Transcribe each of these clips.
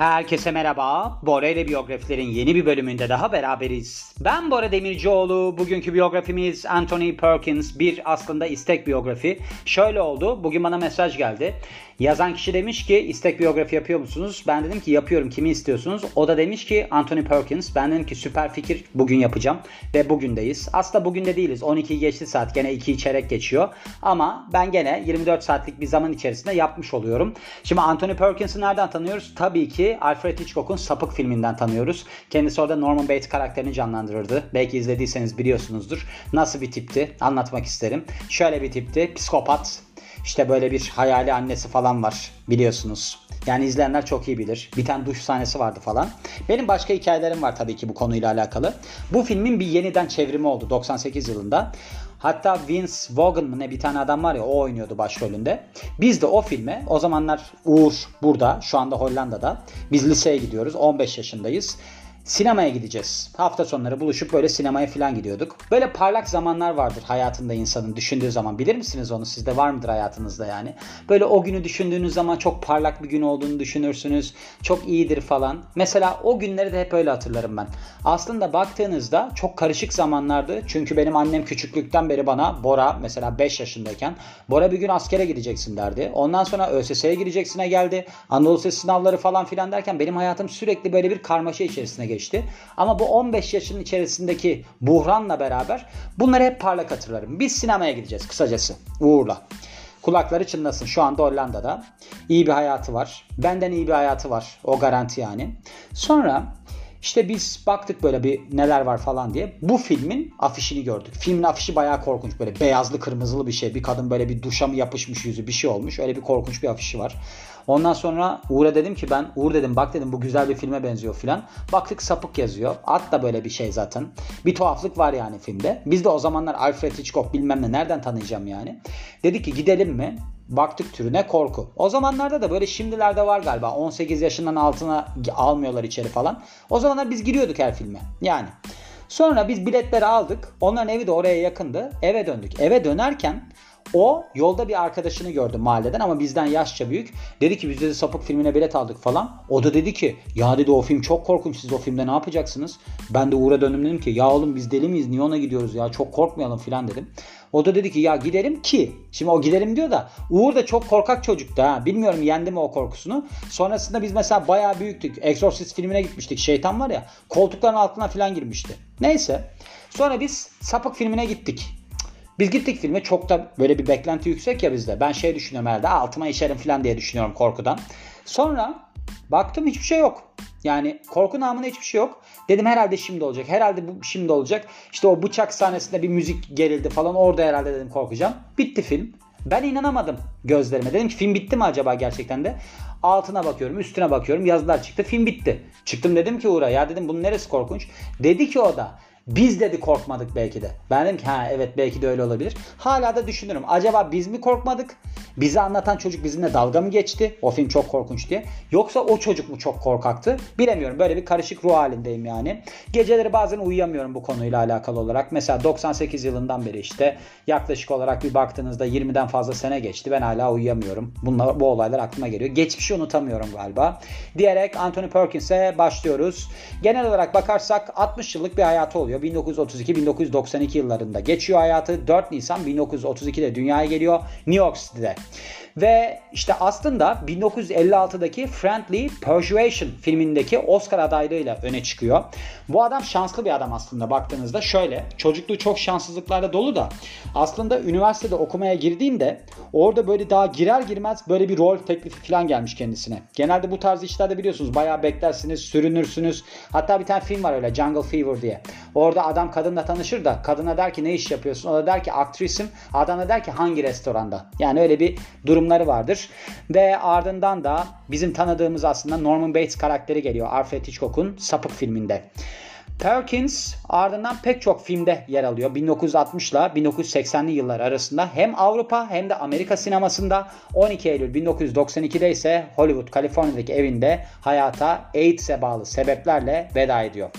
Herkese merhaba. Bora ile biyografilerin yeni bir bölümünde daha beraberiz. Ben Bora Demircioğlu. Bugünkü biyografimiz Anthony Perkins. Bir aslında istek biyografi. Şöyle oldu. Bugün bana mesaj geldi. Yazan kişi demiş ki istek biyografi yapıyor musunuz? Ben dedim ki yapıyorum. Kimi istiyorsunuz? O da demiş ki Anthony Perkins. Ben dedim ki süper fikir. Bugün yapacağım. Ve bugündeyiz. Aslında bugün de değiliz. 12 geçti saat. Gene 2 çeyrek geçiyor. Ama ben gene 24 saatlik bir zaman içerisinde yapmış oluyorum. Şimdi Anthony Perkins'i nereden tanıyoruz? Tabii ki Alfred Hitchcock'un Sapık filminden tanıyoruz. Kendisi orada Norman Bates karakterini canlandırırdı. Belki izlediyseniz biliyorsunuzdur. Nasıl bir tipti? Anlatmak isterim. Şöyle bir tipti. Psikopat, işte böyle bir hayali annesi falan var biliyorsunuz. Yani izleyenler çok iyi bilir. Bir tane duş sahnesi vardı falan. Benim başka hikayelerim var tabii ki bu konuyla alakalı. Bu filmin bir yeniden çevrimi oldu 98 yılında. Hatta Vince Vaughn mı ne bir tane adam var ya o oynuyordu başrolünde. Biz de o filme o zamanlar Uğur burada şu anda Hollanda'da. Biz liseye gidiyoruz 15 yaşındayız. Sinemaya gideceğiz. Hafta sonları buluşup böyle sinemaya falan gidiyorduk. Böyle parlak zamanlar vardır hayatında insanın düşündüğü zaman. Bilir misiniz onu? Sizde var mıdır hayatınızda yani? Böyle o günü düşündüğünüz zaman çok parlak bir gün olduğunu düşünürsünüz. Çok iyidir falan. Mesela o günleri de hep öyle hatırlarım ben. Aslında baktığınızda çok karışık zamanlardı. Çünkü benim annem küçüklükten beri bana Bora mesela 5 yaşındayken Bora bir gün askere gideceksin derdi. Ondan sonra ÖSS'ye gireceksine geldi. Anadolu sınavları falan filan derken benim hayatım sürekli böyle bir karmaşa içerisine geçti. Ama bu 15 yaşın içerisindeki buhranla beraber bunları hep parlak hatırlarım. Biz sinemaya gideceğiz kısacası Uğur'la. Kulakları çınlasın. Şu anda Hollanda'da. İyi bir hayatı var. Benden iyi bir hayatı var. O garanti yani. Sonra işte biz baktık böyle bir neler var falan diye. Bu filmin afişini gördük. Filmin afişi bayağı korkunç. Böyle beyazlı kırmızılı bir şey. Bir kadın böyle bir duşa mı yapışmış yüzü bir şey olmuş. Öyle bir korkunç bir afişi var. Ondan sonra Uğur'a dedim ki ben Uğur dedim bak dedim bu güzel bir filme benziyor filan. Baktık sapık yazıyor. At da böyle bir şey zaten. Bir tuhaflık var yani filmde. Biz de o zamanlar Alfred Hitchcock bilmem ne nereden tanıyacağım yani. Dedi ki gidelim mi? Baktık türüne korku. O zamanlarda da böyle şimdilerde var galiba. 18 yaşından altına almıyorlar içeri falan. O zamanlar biz giriyorduk her filme. Yani. Sonra biz biletleri aldık. Onların evi de oraya yakındı. Eve döndük. Eve dönerken o yolda bir arkadaşını gördü mahalleden ama bizden yaşça büyük. Dedi ki biz dedi sapık filmine bilet aldık falan. O da dedi ki ya dedi o film çok korkunç siz o filmde ne yapacaksınız? Ben de Uğur'a döndüm dedim ki ya oğlum biz deli miyiz niye ona gidiyoruz ya çok korkmayalım filan dedim. O da dedi ki ya gidelim ki. Şimdi o gidelim diyor da Uğur da çok korkak çocuktu ha. Bilmiyorum yendi mi o korkusunu. Sonrasında biz mesela bayağı büyüktük. Exorcist filmine gitmiştik. Şeytan var ya koltukların altına falan girmişti. Neyse. Sonra biz sapık filmine gittik. Biz gittik filme çok da böyle bir beklenti yüksek ya bizde. Ben şey düşünüyorum herhalde altıma işerim falan diye düşünüyorum korkudan. Sonra baktım hiçbir şey yok. Yani korku namına hiçbir şey yok. Dedim herhalde şimdi olacak. Herhalde bu şimdi olacak. İşte o bıçak sahnesinde bir müzik gerildi falan. Orada herhalde dedim korkacağım. Bitti film. Ben inanamadım gözlerime. Dedim ki film bitti mi acaba gerçekten de? Altına bakıyorum, üstüne bakıyorum. Yazılar çıktı. Film bitti. Çıktım dedim ki Uğur'a ya dedim bunun neresi korkunç? Dedi ki o da biz dedi korkmadık belki de. Ben dedim ki ha evet belki de öyle olabilir. Hala da düşünürüm. Acaba biz mi korkmadık? Bizi anlatan çocuk bizimle dalga mı geçti? O film çok korkunç diye. Yoksa o çocuk mu çok korkaktı? Bilemiyorum. Böyle bir karışık ruh halindeyim yani. Geceleri bazen uyuyamıyorum bu konuyla alakalı olarak. Mesela 98 yılından beri işte yaklaşık olarak bir baktığınızda 20'den fazla sene geçti. Ben hala uyuyamıyorum. Bunlar, bu olaylar aklıma geliyor. Geçmişi unutamıyorum galiba. Diyerek Anthony Perkins'e başlıyoruz. Genel olarak bakarsak 60 yıllık bir hayatı oluyor. 1932-1992 yıllarında geçiyor hayatı. 4 Nisan 1932'de dünyaya geliyor. New York City'de. Ve işte aslında 1956'daki Friendly Persuasion filmindeki Oscar adaylığıyla öne çıkıyor. Bu adam şanslı bir adam aslında baktığınızda. Şöyle çocukluğu çok şanssızlıklarla dolu da aslında üniversitede okumaya girdiğinde orada böyle daha girer girmez böyle bir rol teklifi falan gelmiş kendisine. Genelde bu tarz işlerde biliyorsunuz bayağı beklersiniz, sürünürsünüz. Hatta bir tane film var öyle Jungle Fever diye. Orada adam kadınla tanışır da kadına der ki ne iş yapıyorsun? O da der ki aktrisim. Adam da der ki hangi restoranda? Yani öyle bir durumları vardır. Ve ardından da bizim tanıdığımız aslında Norman Bates karakteri geliyor Alfred Hitchcock'un Sapık filminde. Perkins ardından pek çok filmde yer alıyor. 1960 ile 1980'li yıllar arasında hem Avrupa hem de Amerika sinemasında 12 Eylül 1992'de ise Hollywood, Kaliforniya'daki evinde hayata AIDS'e bağlı sebeplerle veda ediyor.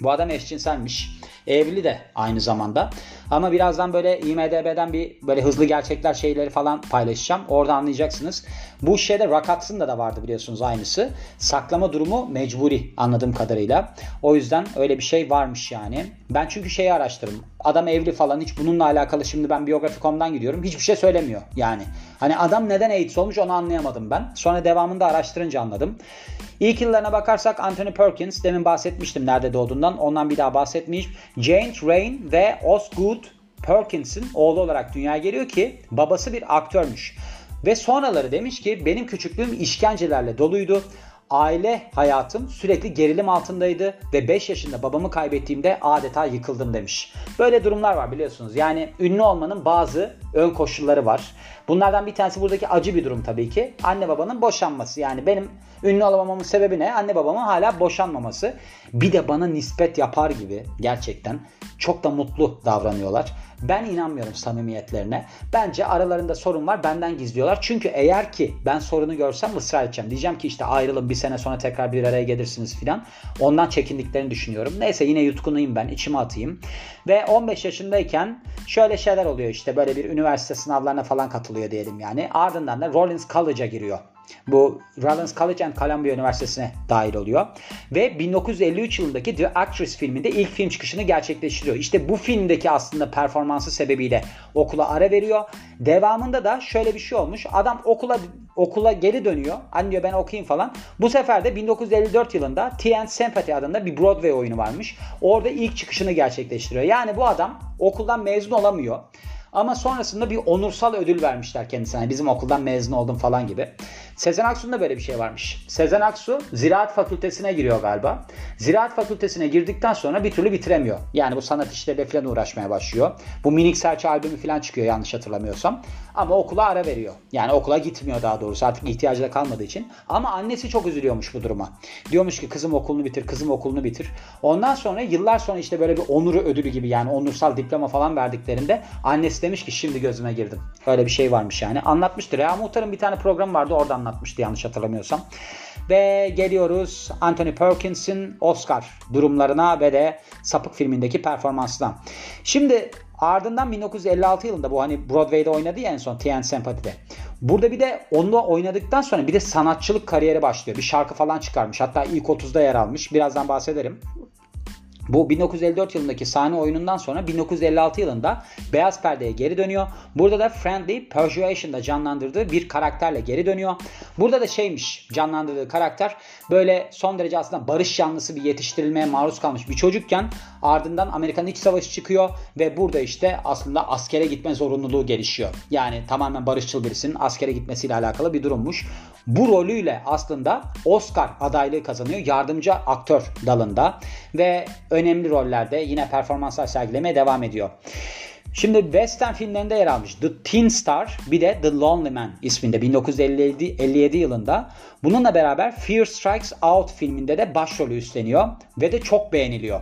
Bu adam eşcinselmiş. Evli de aynı zamanda. Ama birazdan böyle IMDB'den bir böyle hızlı gerçekler şeyleri falan paylaşacağım. Orada anlayacaksınız. Bu şeyde Rakats'ın da vardı biliyorsunuz aynısı. Saklama durumu mecburi anladığım kadarıyla. O yüzden öyle bir şey varmış yani. Ben çünkü şeyi araştırdım. Adam evli falan hiç bununla alakalı şimdi ben Biyografi.com'dan gidiyorum. Hiçbir şey söylemiyor yani. Hani adam neden AIDS olmuş onu anlayamadım ben. Sonra devamında araştırınca anladım. İlk yıllarına bakarsak Anthony Perkins demin bahsetmiştim nerede doğduğundan. Ondan bir daha bahsetmeyeyim. James Rain ve Osgood Perkins'in oğlu olarak dünyaya geliyor ki babası bir aktörmüş. Ve sonraları demiş ki benim küçüklüğüm işkencelerle doluydu. Aile hayatım sürekli gerilim altındaydı ve 5 yaşında babamı kaybettiğimde adeta yıkıldım demiş. Böyle durumlar var biliyorsunuz. Yani ünlü olmanın bazı ön koşulları var. Bunlardan bir tanesi buradaki acı bir durum tabii ki. Anne babanın boşanması. Yani benim ünlü olamamamın sebebi ne? Anne babamın hala boşanmaması. Bir de bana nispet yapar gibi gerçekten çok da mutlu davranıyorlar. Ben inanmıyorum samimiyetlerine. Bence aralarında sorun var benden gizliyorlar. Çünkü eğer ki ben sorunu görsem ısrar edeceğim. Diyeceğim ki işte ayrılın bir sene sonra tekrar bir araya gelirsiniz filan. Ondan çekindiklerini düşünüyorum. Neyse yine yutkunuyum ben içime atayım. Ve 15 yaşındayken şöyle şeyler oluyor işte böyle bir üniversite sınavlarına falan katılıyor diyelim yani. Ardından da Rollins College'a giriyor. Bu Rollins College and Columbia Üniversitesi'ne dahil oluyor. Ve 1953 yılındaki The Actress filminde ilk film çıkışını gerçekleştiriyor. İşte bu filmdeki aslında performansı sebebiyle okula ara veriyor. Devamında da şöyle bir şey olmuş. Adam okula okula geri dönüyor. Hani diyor ben okuyayım falan. Bu sefer de 1954 yılında T&N Sympathy adında bir Broadway oyunu varmış. Orada ilk çıkışını gerçekleştiriyor. Yani bu adam okuldan mezun olamıyor. Ama sonrasında bir onursal ödül vermişler kendisine. Yani bizim okuldan mezun oldum falan gibi. Sezen Aksu'nun da böyle bir şey varmış. Sezen Aksu Ziraat Fakültesine giriyor galiba. Ziraat Fakültesine girdikten sonra bir türlü bitiremiyor. Yani bu sanat işleriyle falan uğraşmaya başlıyor. Bu Minik Serçe albümü falan çıkıyor yanlış hatırlamıyorsam. Ama okula ara veriyor. Yani okula gitmiyor daha doğrusu artık ihtiyacı da kalmadığı için. Ama annesi çok üzülüyormuş bu duruma. Diyormuş ki kızım okulunu bitir, kızım okulunu bitir. Ondan sonra yıllar sonra işte böyle bir onuru ödülü gibi yani onursal diploma falan verdiklerinde annesi demiş ki şimdi gözüme girdim. Öyle bir şey varmış yani. Anlatmıştır. Ya Muhtar'ın bir tane programı vardı oradan anlatmıştı yanlış hatırlamıyorsam. Ve geliyoruz Anthony Perkins'in Oscar durumlarına ve de Sapık filmindeki performansına. Şimdi ardından 1956 yılında bu hani Broadway'de oynadı ya en son T.N. Sympathy'de. Burada bir de onunla oynadıktan sonra bir de sanatçılık kariyeri başlıyor. Bir şarkı falan çıkarmış. Hatta ilk 30'da yer almış. Birazdan bahsederim. Bu 1954 yılındaki sahne oyunundan sonra 1956 yılında Beyaz Perde'ye geri dönüyor. Burada da Friendly Persuasion'da canlandırdığı bir karakterle geri dönüyor. Burada da şeymiş canlandırdığı karakter böyle son derece aslında barış yanlısı bir yetiştirilmeye maruz kalmış bir çocukken ardından Amerikan İç Savaşı çıkıyor ve burada işte aslında askere gitme zorunluluğu gelişiyor. Yani tamamen barışçıl birisinin askere gitmesiyle alakalı bir durummuş. Bu rolüyle aslında Oscar adaylığı kazanıyor yardımcı aktör dalında ve önemli rollerde yine performanslar sergilemeye devam ediyor. Şimdi western filmlerinde yer almış The Teen Star bir de The Lonely Man isminde 1957 yılında. Bununla beraber Fear Strikes Out filminde de başrolü üstleniyor ve de çok beğeniliyor.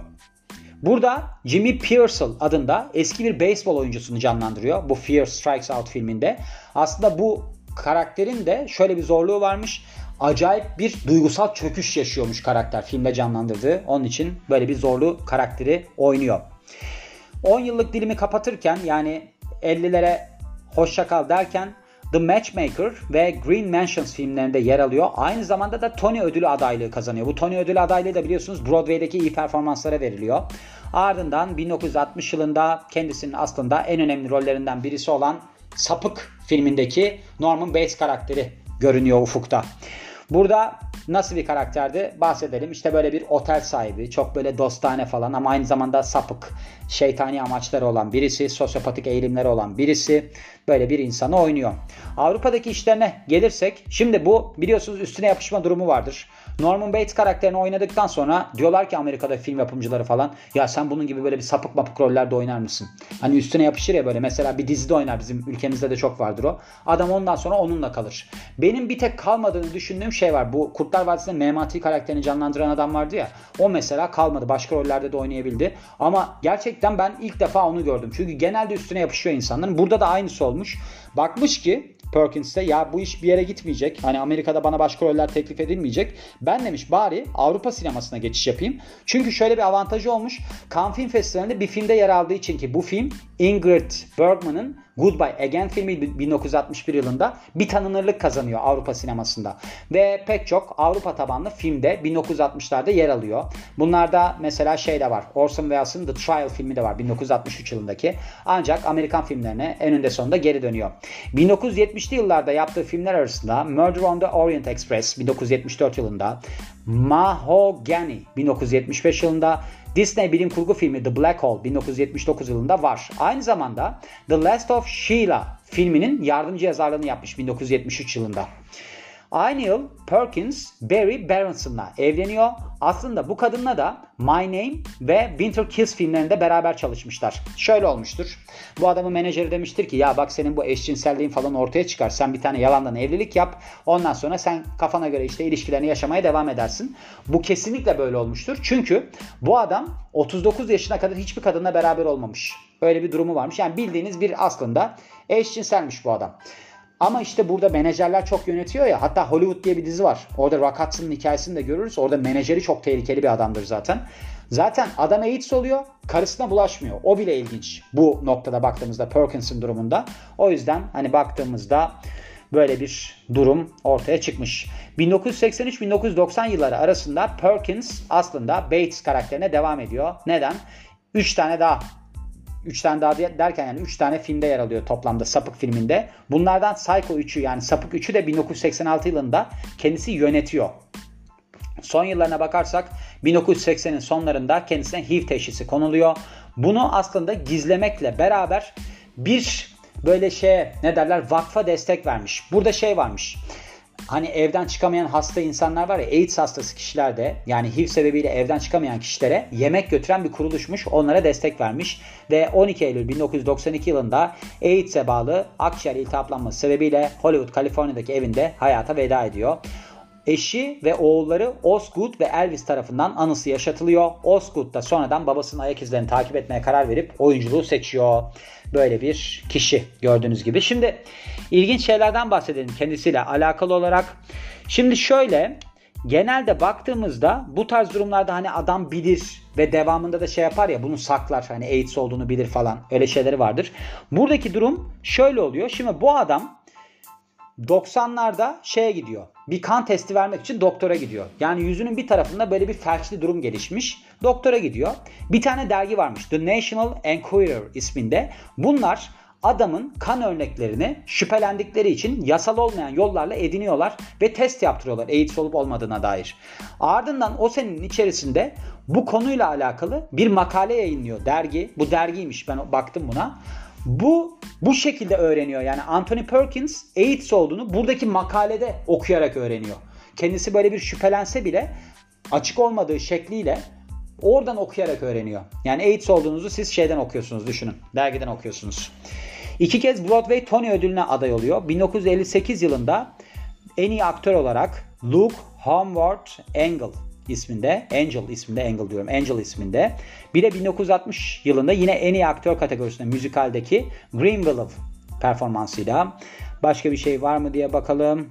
Burada Jimmy Pearsall adında eski bir beyzbol oyuncusunu canlandırıyor bu Fear Strikes Out filminde. Aslında bu karakterin de şöyle bir zorluğu varmış. Acayip bir duygusal çöküş yaşıyormuş karakter filmde canlandırdığı. Onun için böyle bir zorlu karakteri oynuyor. 10 yıllık dilimi kapatırken yani 50'lere hoşça kal derken The Matchmaker ve Green Mansions filmlerinde yer alıyor. Aynı zamanda da Tony ödülü adaylığı kazanıyor. Bu Tony ödülü adaylığı da biliyorsunuz Broadway'deki iyi performanslara veriliyor. Ardından 1960 yılında kendisinin aslında en önemli rollerinden birisi olan Sapık filmindeki Norman Bates karakteri görünüyor ufukta. Burada nasıl bir karakterdi bahsedelim. İşte böyle bir otel sahibi, çok böyle dostane falan ama aynı zamanda sapık, şeytani amaçları olan birisi, sosyopatik eğilimleri olan birisi böyle bir insanı oynuyor. Avrupa'daki işlerine gelirsek, şimdi bu biliyorsunuz üstüne yapışma durumu vardır. Norman Bates karakterini oynadıktan sonra diyorlar ki Amerika'da film yapımcıları falan ya sen bunun gibi böyle bir sapık mapık rollerde oynar mısın? Hani üstüne yapışır ya böyle mesela bir dizide oynar bizim ülkemizde de çok vardır o. Adam ondan sonra onunla kalır. Benim bir tek kalmadığını düşündüğüm şey var. Bu Kurtlar Vadisi'nde Memati karakterini canlandıran adam vardı ya. O mesela kalmadı. Başka rollerde de oynayabildi. Ama gerçekten ben ilk defa onu gördüm. Çünkü genelde üstüne yapışıyor insanların. Burada da aynısı olmuş. Bakmış ki Perkins'te ya bu iş bir yere gitmeyecek. Hani Amerika'da bana başka roller teklif edilmeyecek. Ben demiş bari Avrupa sinemasına geçiş yapayım. Çünkü şöyle bir avantajı olmuş. Cannes Film Festivali'nde bir filmde yer aldığı için ki bu film Ingrid Bergman'ın Goodbye Again filmi 1961 yılında bir tanınırlık kazanıyor Avrupa sinemasında. Ve pek çok Avrupa tabanlı filmde 1960'larda yer alıyor. Bunlarda mesela şey de var. Orson Welles'ın The Trial filmi de var 1963 yılındaki. Ancak Amerikan filmlerine eninde sonunda geri dönüyor. 1970'li yıllarda yaptığı filmler arasında Murder on the Orient Express 1974 yılında, Mahogany 1975 yılında, Disney bilim kurgu filmi The Black Hole 1979 yılında var. Aynı zamanda The Last of Sheila filminin yardımcı yazarlığını yapmış 1973 yılında. Aynı yıl Perkins Barry Berenson'la evleniyor. Aslında bu kadınla da My Name ve Winter Kiss filmlerinde beraber çalışmışlar. Şöyle olmuştur. Bu adamın menajeri demiştir ki ya bak senin bu eşcinselliğin falan ortaya çıkar. Sen bir tane yalandan evlilik yap. Ondan sonra sen kafana göre işte ilişkilerini yaşamaya devam edersin. Bu kesinlikle böyle olmuştur. Çünkü bu adam 39 yaşına kadar hiçbir kadınla beraber olmamış. Öyle bir durumu varmış. Yani bildiğiniz bir aslında eşcinselmiş bu adam. Ama işte burada menajerler çok yönetiyor ya. Hatta Hollywood diye bir dizi var. Orada Rock Hudson'ın hikayesini de görürüz. Orada menajeri çok tehlikeli bir adamdır zaten. Zaten adam AIDS oluyor. Karısına bulaşmıyor. O bile ilginç. Bu noktada baktığımızda Perkins'in durumunda. O yüzden hani baktığımızda böyle bir durum ortaya çıkmış. 1983-1990 yılları arasında Perkins aslında Bates karakterine devam ediyor. Neden? 3 tane daha 3 tane daha derken yani 3 tane filmde yer alıyor toplamda Sapık filminde. Bunlardan Psycho 3'ü yani Sapık 3'ü de 1986 yılında kendisi yönetiyor. Son yıllarına bakarsak 1980'in sonlarında kendisine HIV teşhisi konuluyor. Bunu aslında gizlemekle beraber bir böyle şey ne derler vakfa destek vermiş. Burada şey varmış hani evden çıkamayan hasta insanlar var ya AIDS hastası kişiler de yani HIV sebebiyle evden çıkamayan kişilere yemek götüren bir kuruluşmuş. Onlara destek vermiş ve 12 Eylül 1992 yılında AIDS'e bağlı akciğer iltihaplanması sebebiyle Hollywood, Kaliforniya'daki evinde hayata veda ediyor. Eşi ve oğulları Osgood ve Elvis tarafından anısı yaşatılıyor. Osgood da sonradan babasının ayak izlerini takip etmeye karar verip oyunculuğu seçiyor. Böyle bir kişi gördüğünüz gibi. Şimdi ilginç şeylerden bahsedelim kendisiyle alakalı olarak. Şimdi şöyle genelde baktığımızda bu tarz durumlarda hani adam bilir ve devamında da şey yapar ya bunu saklar hani AIDS olduğunu bilir falan öyle şeyleri vardır. Buradaki durum şöyle oluyor. Şimdi bu adam 90'larda şeye gidiyor. Bir kan testi vermek için doktora gidiyor. Yani yüzünün bir tarafında böyle bir felçli durum gelişmiş. Doktora gidiyor. Bir tane dergi varmış. The National Enquirer isminde. Bunlar adamın kan örneklerini şüphelendikleri için yasal olmayan yollarla ediniyorlar ve test yaptırıyorlar AIDS olup olmadığına dair. Ardından o senenin içerisinde bu konuyla alakalı bir makale yayınlıyor dergi. Bu dergiymiş ben baktım buna. Bu bu şekilde öğreniyor. Yani Anthony Perkins AIDS olduğunu buradaki makalede okuyarak öğreniyor. Kendisi böyle bir şüphelense bile açık olmadığı şekliyle oradan okuyarak öğreniyor. Yani AIDS olduğunuzu siz şeyden okuyorsunuz düşünün. Dergiden okuyorsunuz. İki kez Broadway Tony ödülüne aday oluyor. 1958 yılında en iyi aktör olarak Luke Homeward Angle isminde, Angel isminde, Angel diyorum, Angel isminde. Bir de 1960 yılında yine en iyi aktör kategorisinde müzikaldeki Green Willow performansıyla. Başka bir şey var mı diye bakalım.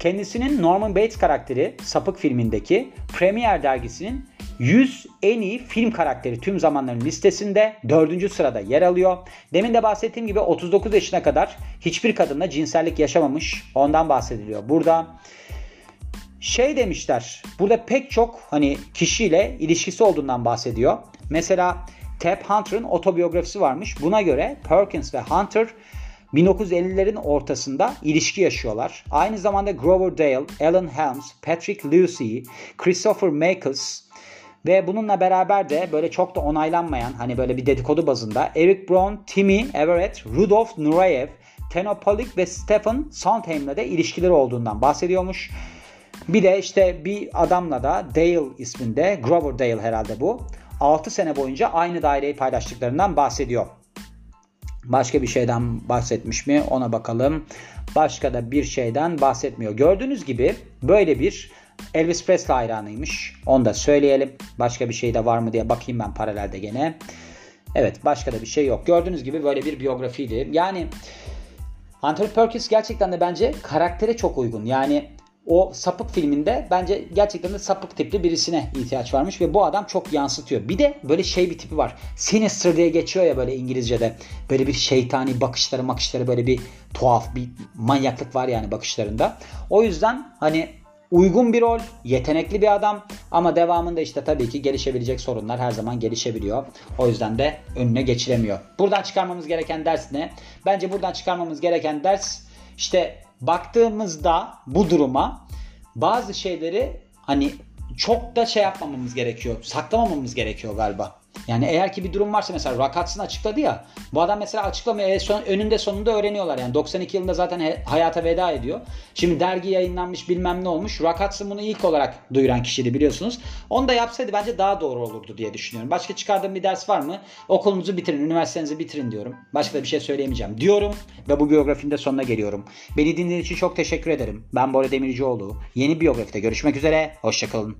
Kendisinin Norman Bates karakteri Sapık filmindeki Premiere dergisinin 100 en iyi film karakteri tüm zamanların listesinde 4. sırada yer alıyor. Demin de bahsettiğim gibi 39 yaşına kadar hiçbir kadınla cinsellik yaşamamış. Ondan bahsediliyor. Burada şey demişler. Burada pek çok hani kişiyle ilişkisi olduğundan bahsediyor. Mesela Tab Hunter'ın otobiyografisi varmış. Buna göre Perkins ve Hunter 1950'lerin ortasında ilişki yaşıyorlar. Aynı zamanda Grover Dale, Alan Helms, Patrick Lucy, Christopher Makes ve bununla beraber de böyle çok da onaylanmayan hani böyle bir dedikodu bazında Eric Brown, Timmy Everett, Rudolf Nureyev, Tenopolik ve Stephen Sondheim'le de ilişkileri olduğundan bahsediyormuş. Bir de işte bir adamla da Dale isminde, Grover Dale herhalde bu. 6 sene boyunca aynı daireyi paylaştıklarından bahsediyor. Başka bir şeyden bahsetmiş mi ona bakalım. Başka da bir şeyden bahsetmiyor. Gördüğünüz gibi böyle bir Elvis Presley hayranıymış. Onu da söyleyelim. Başka bir şey de var mı diye bakayım ben paralelde gene. Evet başka da bir şey yok. Gördüğünüz gibi böyle bir biyografiydi. Yani Anthony Perkins gerçekten de bence karaktere çok uygun. Yani o sapık filminde bence gerçekten de sapık tipli birisine ihtiyaç varmış ve bu adam çok yansıtıyor. Bir de böyle şey bir tipi var. Sinister diye geçiyor ya böyle İngilizce'de. Böyle bir şeytani bakışları bakışları böyle bir tuhaf bir manyaklık var yani bakışlarında. O yüzden hani uygun bir rol, yetenekli bir adam ama devamında işte tabii ki gelişebilecek sorunlar her zaman gelişebiliyor. O yüzden de önüne geçilemiyor. Buradan çıkarmamız gereken ders ne? Bence buradan çıkarmamız gereken ders işte baktığımızda bu duruma bazı şeyleri hani çok da şey yapmamamız gerekiyor. Saklamamamız gerekiyor galiba. Yani eğer ki bir durum varsa mesela Rakats'ın açıkladı ya. Bu adam mesela açıklamıyor. Son, önünde sonunda öğreniyorlar. Yani 92 yılında zaten he, hayata veda ediyor. Şimdi dergi yayınlanmış bilmem ne olmuş. Rakats'ın bunu ilk olarak duyuran kişiydi biliyorsunuz. Onu da yapsaydı bence daha doğru olurdu diye düşünüyorum. Başka çıkardığım bir ders var mı? Okulunuzu bitirin, üniversitenizi bitirin diyorum. Başka da bir şey söyleyemeyeceğim diyorum. Ve bu biyografinin de sonuna geliyorum. Beni dinlediğiniz için çok teşekkür ederim. Ben Bora Demircioğlu. Yeni biyografide görüşmek üzere. Hoşçakalın.